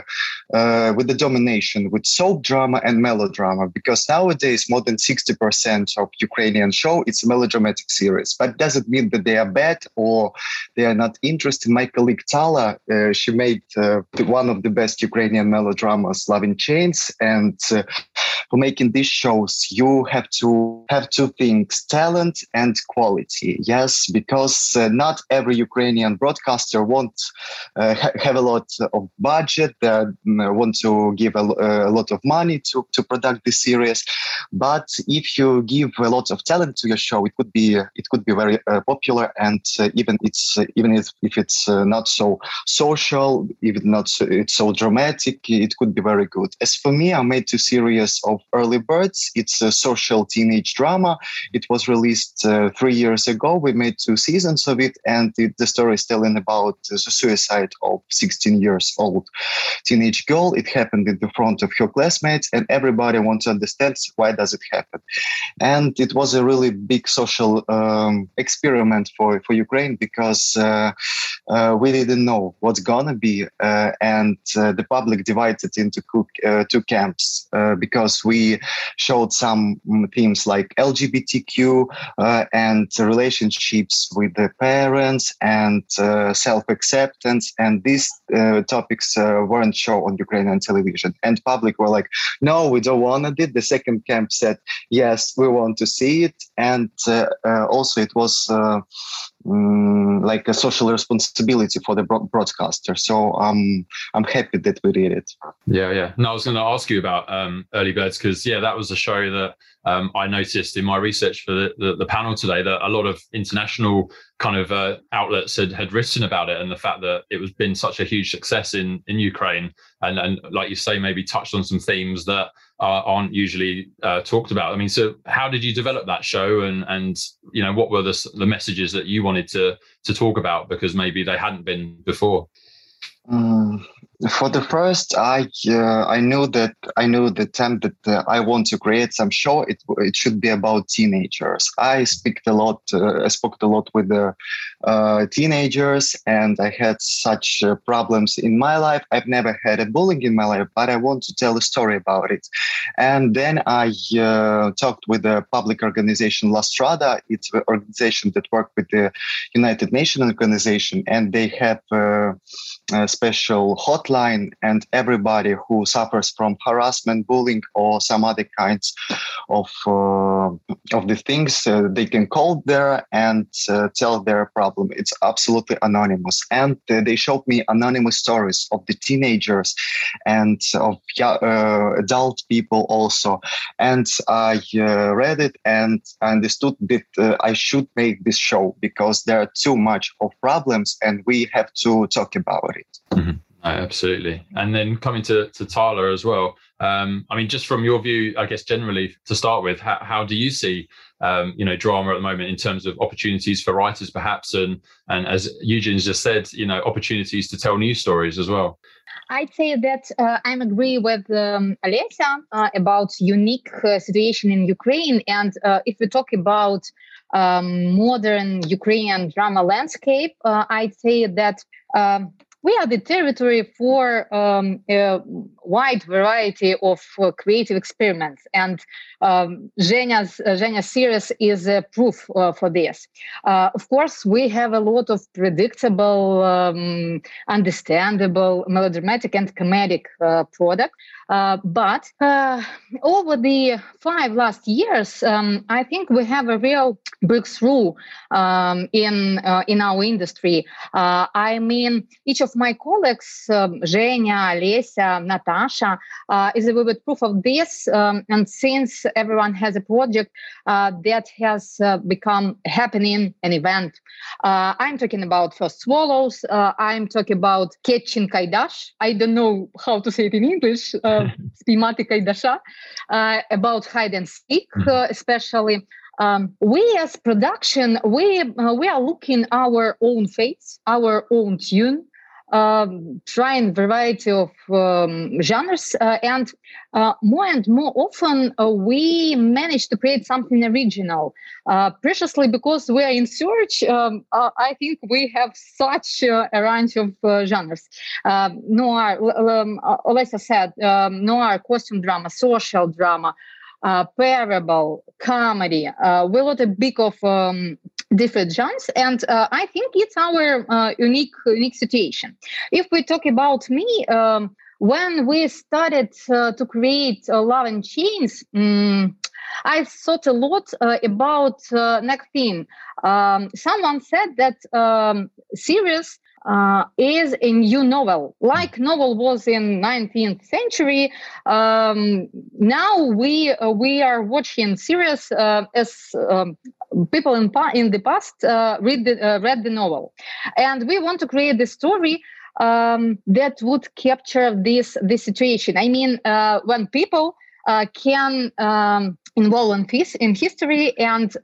uh, with the domination with soap drama and melodrama because nowadays more than sixty percent of Ukrainian show it's melodramatic series. But does it mean that they are bad or they are not interested? My colleague Tala, uh, she made uh, one of the best Ukrainian melodramas, Love in Chains, and uh, for making these shows, you have to have two things talent and quality. Yes, because uh, not every Ukrainian broadcaster want uh, ha- have a lot of budget, uh, want to give a, a, lot of money to, to product this series. But if you give a lot of talent to your show, it could be it could be very uh, popular, and uh, even it's uh, even if, if it's not so social, even not so, it's so dramatic, it could be very good. As for me, I made two series of Early Birds. It's a social teenage drama. It was released uh, three years ago. We made two seasons of it, and it, the story is telling about the suicide of 16 years old teenage girl. It happened in the front of her classmates, and everybody wants to understand why does it happen. And it was a really big social um, experiment for, for Ukraine because uh, uh, we didn't know what's gonna be, uh, and uh, the public divided into uh, two camps because we showed some mm, themes like LGBTQ uh, and relationships with the parents and uh, self-acceptance. And these uh, topics uh, weren't shown on Ukrainian television. And public were like, no, we don't want it. The second camp said, yes, we want to see it. And uh, uh, also it was um, like a social responsibility for the broadcaster. So um, I'm happy that we did it. Yeah, yeah. No, I was going to ask you about um, Early Birds because yeah, that was a show that um, I noticed in my research for the, the, the, panel today that a lot of international kind of uh, outlets had, had written about it and the fact that it was been such a huge success in in Ukraine and and like you say maybe touched on some themes that uh, aren't usually uh, talked about. I mean, so how did you develop that show, and and you know what were the the messages that you wanted to to talk about because maybe they hadn't been before? Mm, for the first, I uh, I knew that I knew the time that uh, I want to create some show. It it should be about teenagers. I speak a lot. Uh, I spoke a lot with the uh, teenagers, and I had such uh, problems in my life. I've never had a bullying in my life, but I want to tell a story about it. And then I uh, talked with the public organization La Strada. It's an organization that works with the United Nations organization, and they have a special hotline, and everybody who suffers from harassment, bullying, or some other kinds of uh, of the things, uh, they can call there and uh, tell their problem. It's absolutely anonymous, and they showed me anonymous stories of the teenagers and of adult people also, and I read it and understood that I should make this show because there are too much of problems, and we have to talk about it. Mm-hmm. No, absolutely. And then coming to, to Tala as well. Um, I mean, just from your view, I guess generally to start with, how, how do you see, um, you know, drama at the moment in terms of opportunities for writers, perhaps, and and as Eugene just said, you know, opportunities to tell new stories as well. I'd say that uh, I agree with um, Alessia uh, about unique uh, situation in Ukraine, and uh, if we talk about um, modern Ukrainian drama landscape, uh, I'd say that. We are the territory for um, a wide variety of uh, creative experiments. And um, Zhenya's, uh, Zhenya series is a proof uh, for this. Uh, of course, we have a lot of predictable, um, understandable, melodramatic, and comedic uh, product. Uh, but over the five last years, um, I think we have a real breakthrough um, in in our industry. I mean, each of my colleagues, um, Zhenya, Alessia, Natasha, uh, is a vivid proof of this. Um, and since everyone has a project uh, that has uh, become happening, an event, I'm talking about First Swallows, I'm talking about Catching Kaidash. I don't know how to say it in English, э, Spimati Kaidasha, about hide and seek, э, especially. Um, we as production we uh, we are looking our own face, our own tune um, trying variety of um, genres, uh, and uh, more and more often uh, we manage to create something original. Uh, preciously because we are in search, um, uh, I think we have such a range of uh, genres. noir, um, Alessia said, um, noir, costume drama, social drama. parable, comedy, we lot a big of um, different genres and uh, i think it's our uh, unique unique situation. If we talk about me um, when we started uh, to create uh, Love in Chains um, i thought a lot uh, about uh, next thing um, someone said that um, series uh, is a new novel. Like novel was in 19th century. Um, now we uh, we are watching series uh, as um, people in, pa- in the past uh, read the, uh, read the novel and we want to create the story um, that would capture this this situation i mean uh, when people can um, involve in, his, in history and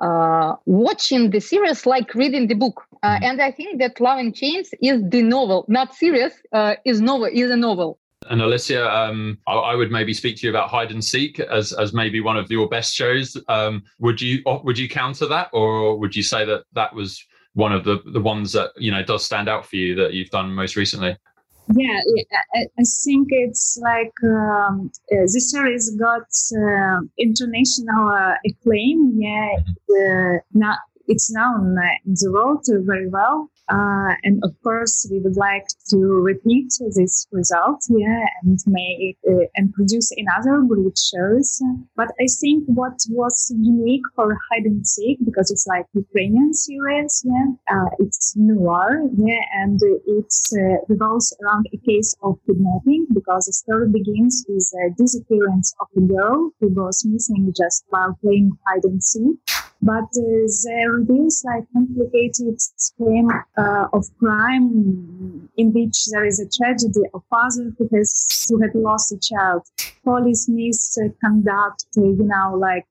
uh, watching the series like reading the book. Uh, mm-hmm. and I think that Love in Chains is the novel, not series, uh, is novel, is a novel. And Alessia, um, I, I, would maybe speak to you about Hide and Seek as as maybe one of your best shows. Um, would you would you counter that, or would you say that that was one of the the ones that you know does stand out for you that you've done most recently? yeah i, think it's like um, uh, this series got uh, international uh, acclaim yeah uh, now it's known in the world very well uh, and of course, we would like to repeat this result, yeah, and make uh, and produce another great shows. But I think what was unique for Hide and Seek because it's like Ukrainian series, yeah, uh, it's noir, yeah, and it uh, revolves around a case of kidnapping because the story begins with the disappearance of a girl who goes missing just while playing hide and seek but uh, there reveals like complicated scheme uh, of crime in which there is a tragedy of father who has who had lost a child. Police misconduct uh, you know like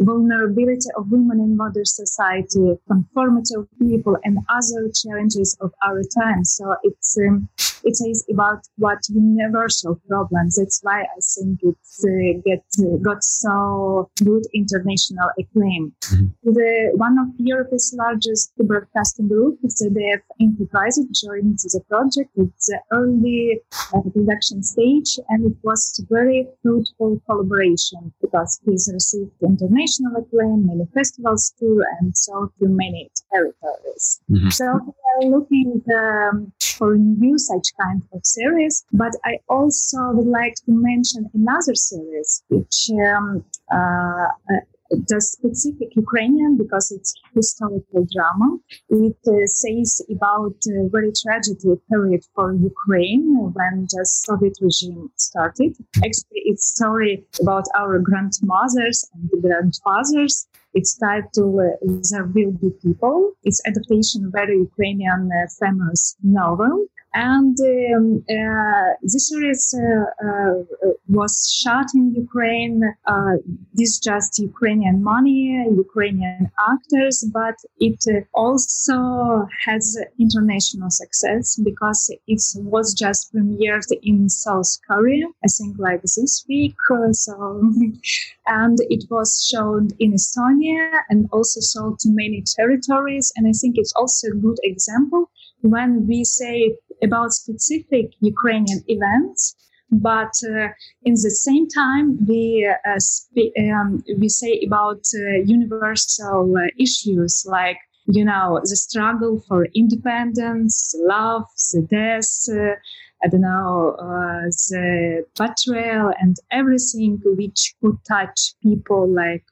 vulnerability of women in modern society conformity of people and other challenges of our time. So it's um, it is about what universal problems. That's why i think it uh, get uh, got so good international acclaim. Mm-hmm. The one of Europe's largest broadcasting group, ZDF Enterprises, joined the project at the early uh, production stage, and it was a very fruitful collaboration because he's received international acclaim, many festivals too, and so to many territories. Mm-hmm. So we are looking um, for new such kind of series, but I also would like to mention another series which um, uh, the specific Ukrainian because it's historical drama. It uh, says about a very tragic period for Ukraine when the Soviet regime started. Actually, it's story about our grandmothers and grandfathers. It's titled uh, "There Will Be People." It's adaptation of very Ukrainian uh, famous novel. And um, uh, this series uh, uh, was shot in Ukraine. this is just Ukrainian money, Ukrainian actors, but it also has international success because it was just premiered in South Korea, I think like this week. so, and it was shown in Estonia and also sold to many territories. And I think it's also a good example when we say about specific Ukrainian events, but uh, in the same time we uh, um, we say about uh, universal uh, issues like you know the struggle for independence, love, the death. Uh, I don't know, uh, the betrayal and everything which could touch people like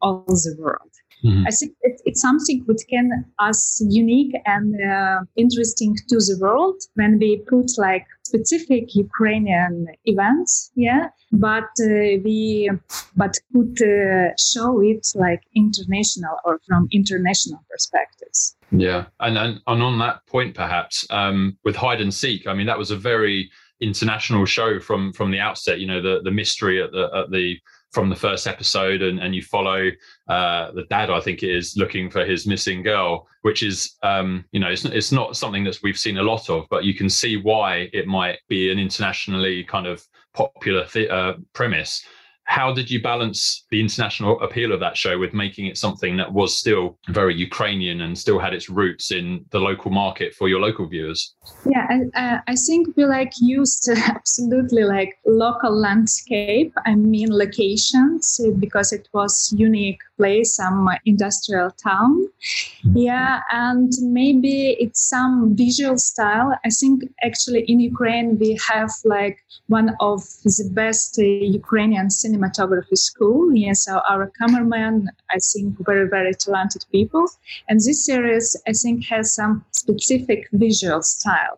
all the world. Mm-hmm. I think it, it's something which can us unique and uh, interesting to the world when we put like specific Ukrainian events, yeah, but uh, we but could uh, show it like international or from international perspectives. Yeah, and and, and on that point, perhaps um, with hide and seek, I mean that was a very international show from from the outset. You know, the the mystery at the at the from the first episode and, and you follow uh, the dad i think it is looking for his missing girl which is um, you know it's, it's not something that we've seen a lot of but you can see why it might be an internationally kind of popular th- uh, premise how did you balance the international appeal of that show with making it something that was still very Ukrainian and still had its roots in the local market for your local viewers? Yeah, I, uh, I think we like used absolutely like local landscape. I mean locations because it was unique place, some industrial town. Mm-hmm. Yeah, and maybe it's some visual style. I think actually in Ukraine we have like one of the best uh, Ukrainian cinematography school. Yes, so our cameraman, I think, very very talented people, and this series I think has some specific visual style.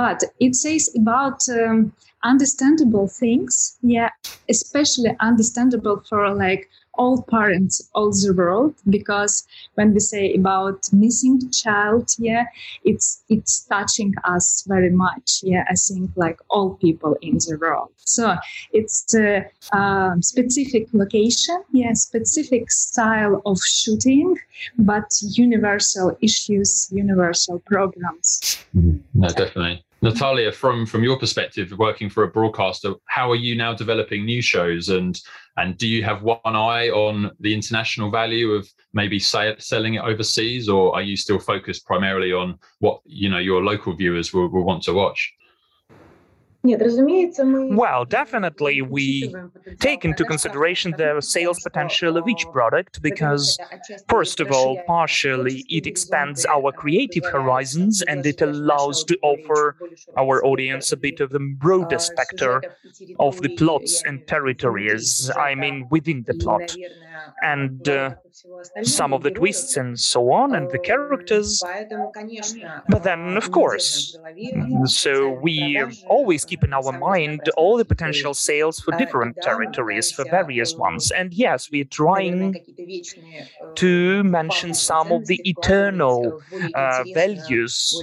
But it says about um, understandable things, yeah, especially understandable for like all parents all the world because when we say about missing child yeah it's it's touching us very much yeah i think like all people in the world. So it's a um, specific location yeah specific style of shooting but universal issues universal programs. Mm-hmm. no definitely Natalia, from from your perspective, working for a broadcaster, how are you now developing new shows, and and do you have one eye on the international value of maybe say, selling it overseas, or are you still focused primarily on what you know your local viewers will, will want to watch? Well, definitely we take into consideration the sales potential of each product because, first of all, partially it expands our creative horizons and it allows to offer our audience a bit of the broader spectrum of the plots and territories, I mean, within the plot, and uh, some of the twists and so on, and the characters. But then, of course, so we always keep keep in our mind all the potential sales for different territories, for various ones. And yes, we're trying to mention some of the eternal uh, values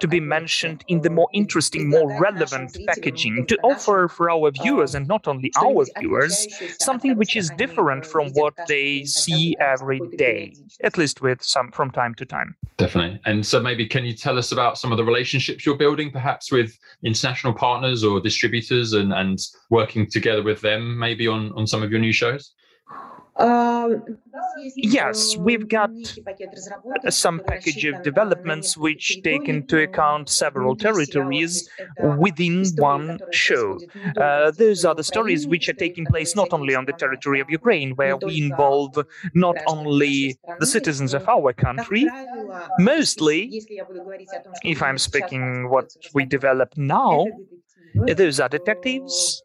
to be mentioned in the more interesting, more relevant packaging to offer for our viewers and not only our viewers something which is different from what they see every day, at least with some from time to time. Definitely. And so maybe can you tell us about some of the relationships you're building perhaps with international partners? Partners or distributors and, and working together with them maybe on, on some of your new shows? Yes, we've got some package of developments which take into account several territories within one show. Uh, those are the stories which are taking place not only on the territory of Ukraine, where we involve not only the citizens of our country, mostly, if I'm speaking what we develop now, those are detectives.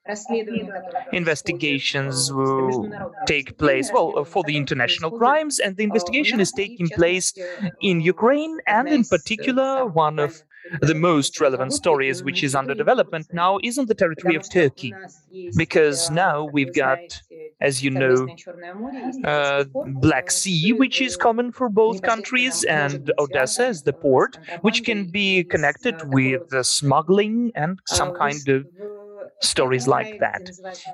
Investigations will take place, well, uh, for the international crimes, and the investigation is taking place in Ukraine, and in particular, one of the most relevant stories which is under development now is on the territory of Turkey, because now we've got as you know, uh, Black Sea, which is common for both countries, and Odessa is the port, which can be connected with smuggling and some kind of stories like that.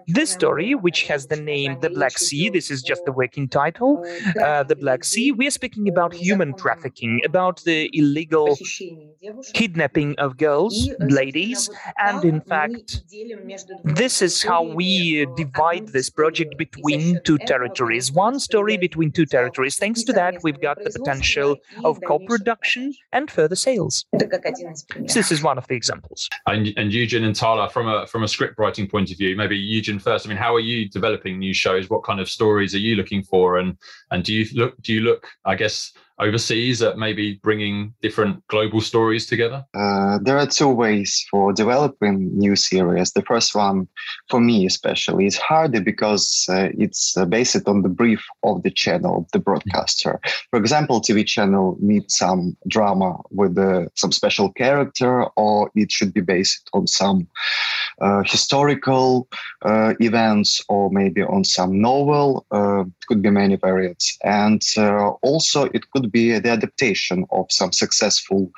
This story, which has the name The Black Sea, this is just the working title, uh, The Black Sea, we are speaking about human trafficking, about the illegal kidnapping of girls, ladies, and in fact, this is how we divide this project between two territories. One story between two territories. Thanks to that, we've got the potential of co-production and further sales. This is one of the examples. And, and Eugen and Tala, from a from a script writing point of view, maybe Eugen first. I mean, how are you developing new shows? What kind of stories are you looking for? And and do you look do you look, I guess, overseas at maybe bringing different global stories together? Uh, there are two ways for developing new series. The first one, for me especially, is harder because uh, it's uh, based on the brief of the channel, the broadcaster. For example, TV channel needs some drama with uh, some special character, or it should be based on some historical uh, events, or maybe on some novel. it could be many variants, and also it could be the adaptation of some successful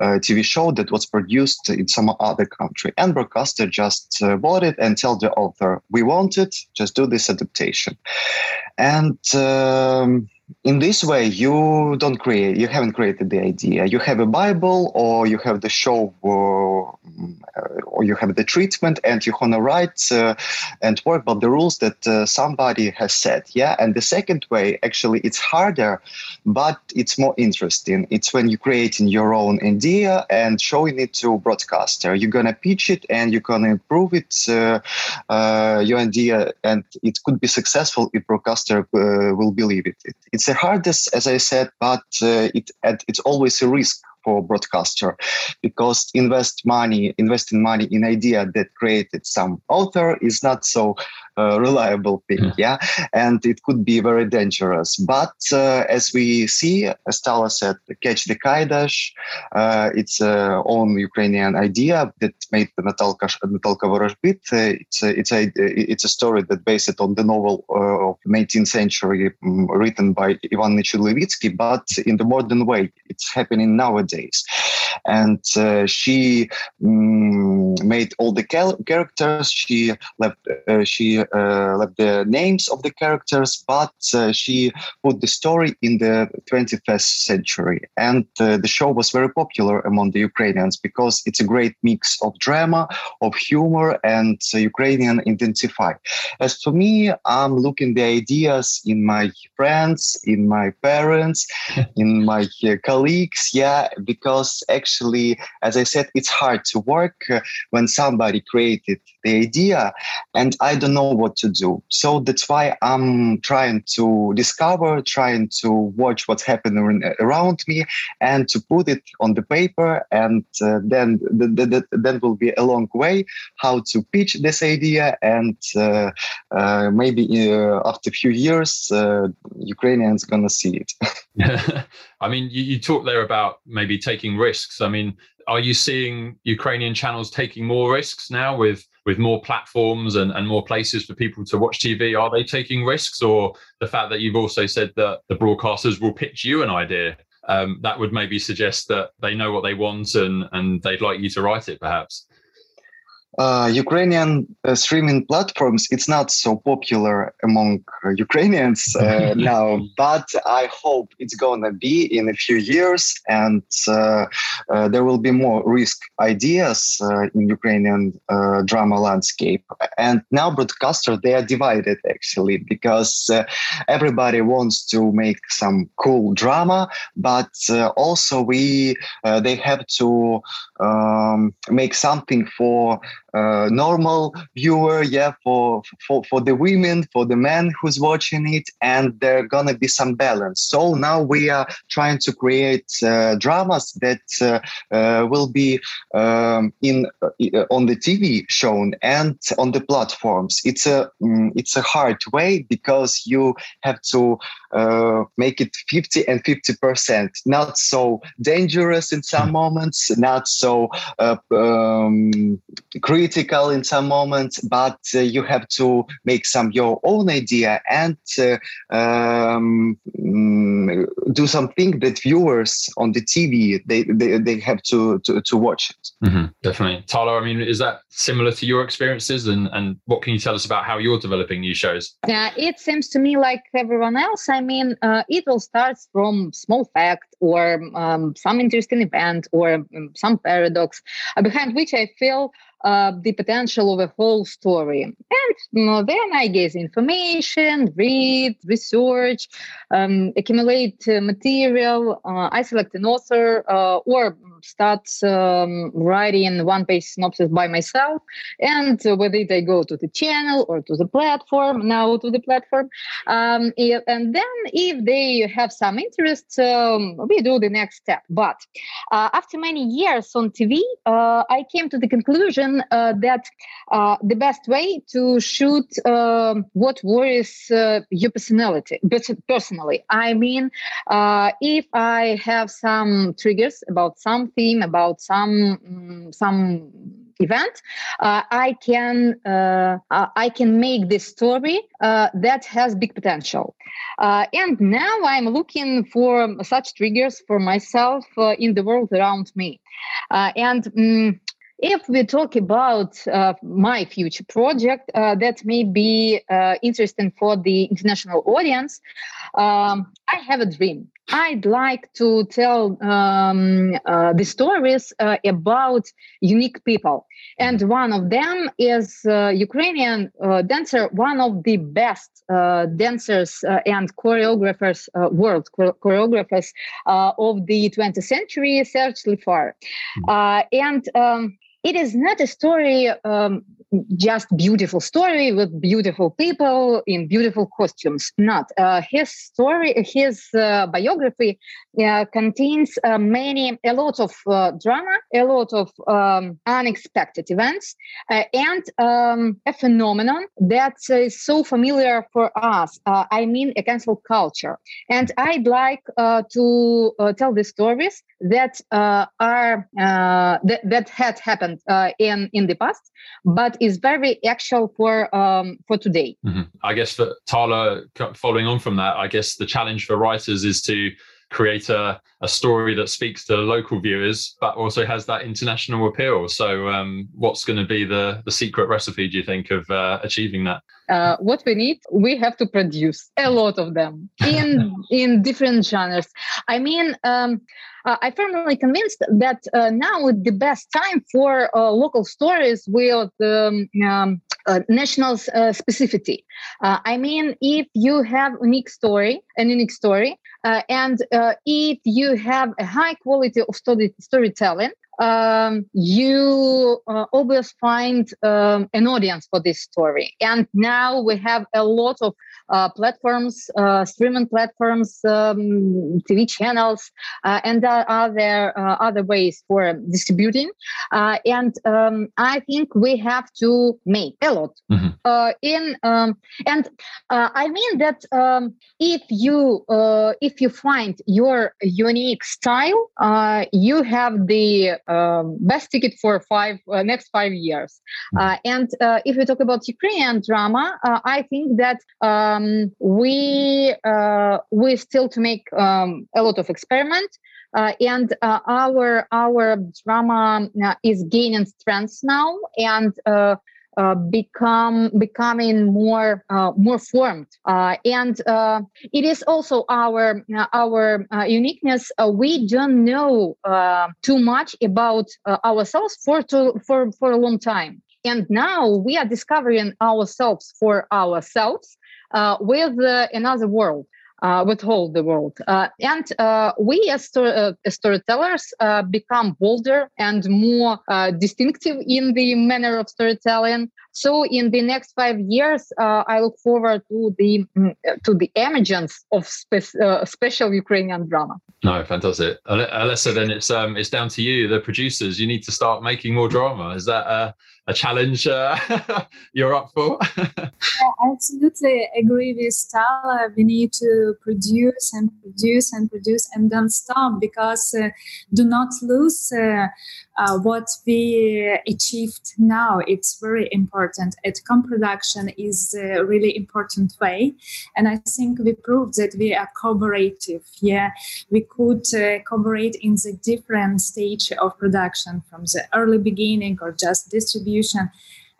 uh, TV show that was produced in some other country. And broadcaster just uh, bought it and tell the author, "We want it. Just do this adaptation." And um, in this way you don't create you haven't created the idea. You have a bible or you have the show or, or you have the treatment and you to write uh, and work about the rules that uh, somebody has set yeah? And the second way actually it's harder but it's more interesting. It's when you're creating your own idea and showing it to broadcaster. You're gonna pitch it and you're gonna improve it uh, uh your idea and it could be successful if broadcaster uh, will believe it, it it's the hardest, as I said, but uh, it it's always a risk for broadcaster because invest money investing money in idea that created some author is not so uh, reliable thing yeah. and it could be very dangerous. But uh, as we see as Tala said catch the kaidash uh, it's a own ukrainian idea that made the natalka natalka Vorozhbyt uh, it's a, it's a it's a story that based on the novel uh, of 19th century um, written by ivan Levytsky, but in the modern way it's happening nowadays. And uh, she um, made all the characters. She left she uh, like the names of the characters, but uh, she put the story in the 21st century. And uh, the show was very popular among the Ukrainians because it's a great mix of drama, of humor, and Ukrainian identify. As for me, I'm looking the ideas in my friends, in my parents, in my uh, colleagues. Yeah, because actually, as I said, it's hard to work uh, when somebody created the idea, and I don't know what to do. So that's why I'm trying to discover, trying to watch what's happening around me, and to put it on the paper. And uh, then the, the, the, then will be a long way how to pitch this idea, and uh, uh, maybe uh, after a few years, uh, Ukrainians gonna see it. I mean, you, you talked there about maybe taking risks. I mean, are you seeing Ukrainian channels taking more risks now with with more platforms and, and more places for people to watch TV? Are they taking risks, or the fact that you've also said that the broadcasters will pitch you an idea? Um, that would maybe suggest that they know what they want and and they'd like you to write it, perhaps. Uh, Ukrainian uh, streaming platforms, it's not so popular among uh, Ukrainians uh, now, but I hope it's gonna be in a few years, and uh, uh, there will be more risk ideas in Ukrainian drama landscape. And now broadcasters they are divided actually because everybody wants to make some cool drama, but also we they have to um, make something for uh, normal viewer yeah for, for for the women for the men who's watching it and there gonna be some balance. So now we are trying to create uh, dramas that uh, uh will be um, in uh, on the tv shown and on the platforms. It's a um, it's a hard way because you have to uh, make it 50 and 50 percent. Not so dangerous in some moments not so um, critical in some moments, but uh, you have to make some your own idea and uh, um, mm, do something that viewers on the TV they they, they have to to, to watch it. Mm-hmm, definitely, Tala. I mean, is that similar to your experiences? And and what can you tell us about how you're developing new shows? Yeah, it seems to me like everyone else. I mean, uh, it all starts from small fact or um, some interesting event or um, some paradox uh, behind which I feel uh, the potential of a whole story. And you know, then I get information, read, research, um, accumulate uh, material. Uh, I select an author uh, or start um, writing one page synopsis by myself. And whether it I go to the channel or to the platform, now to the platform. Um, and then if they have some interest, um, we do the next step. But uh, after many years on TV, uh, I came to the conclusion uh, that uh, the best way to shoot um, what worries uh, your personality, but personally, I mean, if I have some triggers about some theme, about some um, some event, uh, I can uh, I can make this story uh, that has big potential. and now I'm looking for such triggers for myself in the world around me. and um, if we talk about uh, my future project uh, that may be uh, interesting for the international audience, um, I have a dream. I'd like to tell um, uh, the stories uh, about unique people. And one of them is uh, Ukrainian dancer, one of the best dancers and choreographers, world choreographers of the 20th century, Serge Lifar. Hmm. and um, it is not a story um, just beautiful story with beautiful people in beautiful costumes. Not uh, his story his uh, biography uh, contains uh, many a lot of uh, drama a lot of um, unexpected events uh, and um, a phenomenon that is so familiar for us i mean a cancel culture. And i'd like to tell the stories that are that, that had happened in in the past but is very actual for um, for today. Mm-hmm. I guess for Tala, following on from that, I guess the challenge for writers is to create a, a story that speaks to local viewers, but also has that international appeal. So, um, what's going to be the, the secret recipe, do you think, of uh, achieving that? Uh, what we need, we have to produce a lot of them in in different genres. I mean, um, uh, I firmly convinced that uh, now is the best time for uh, local stories with um, um, uh, national uh, specificity. Uh, I mean, if you have unique story, an unique story, Uh, and uh, if you have a high quality of story, storytelling, um, you uh, always find um, an audience for this story. And now we have a lot of uh, platforms, uh, streaming platforms, um, TV channels, uh, and there are there uh, other ways for distributing. Uh, and um, I think we have to make a lot. Mm-hmm. in um, and I mean that um, if you if you find your unique style, you have the um, best ticket for five uh, next five years. Uh, and uh, if we talk about Ukrainian drama, uh, I think that um, we uh, we still to make um, a lot of experiment. Uh, and uh, our our drama uh, is gaining strength now and uh, uh, become becoming more uh, more formed. Uh, and uh, it is also our uh, our uniqueness. We don't know too much about ourselves for to, for for a long time. And now we are discovering ourselves for ourselves with another world uh, withhold the world. Uh, and uh, we as, sto- as storytellers become bolder and more distinctive in the manner of storytelling. So in the next five years, uh, I look forward to the mm, to the emergence of spe- uh, special Ukrainian drama. No, fantastic, Alessia. Then it's um it's down to you, the producers. You need to start making more drama. Is that a, challenge uh, you're up for? I absolutely agree with Stella. We need to produce and produce and produce and don't stop because uh, do not lose uh, uh, what we achieved now. It's very important. At co-production is a really important way, and I think we proved that we are cooperative. Yeah, we could uh, cooperate in the different stage of production from the early beginning or just distribution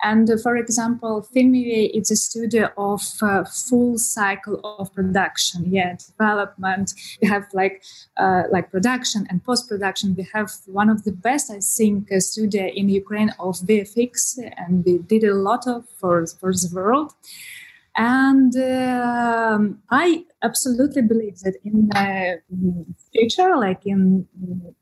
and uh, for example, Film UA is a studio of uh, full cycle of production. Yeah, development. We have like uh, like production and post production. We have one of the best, I think, uh, studio in Ukraine of VFX, and we did a lot of for for the world. And um, I absolutely believe that in the future, like in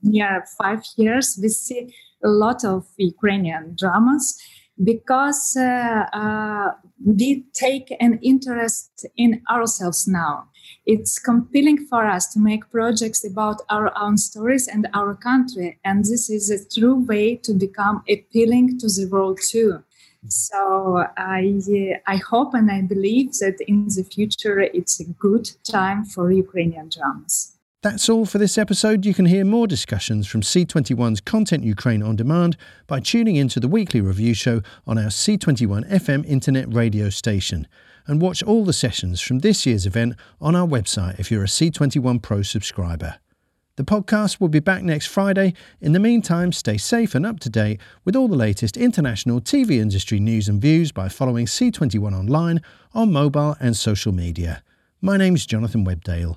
near five years, we see a lot of Ukrainian dramas because uh, uh, we take an interest in ourselves now. It's compelling for us to make projects about our own stories and our country, and this is a true way to become appealing to the world too. So I I hope and I believe that in the future it's a good time for Ukrainian dramas. That's all for this episode. You can hear more discussions from C21's Content Ukraine on demand by tuning into the weekly review show on our C21 FM internet radio station. And watch all the sessions from this year's event on our website if you're a C21 Pro subscriber. The podcast will be back next Friday. In the meantime, stay safe and up to date with all the latest international TV industry news and views by following C21 online, on mobile and social media. My name's Jonathan Webdale.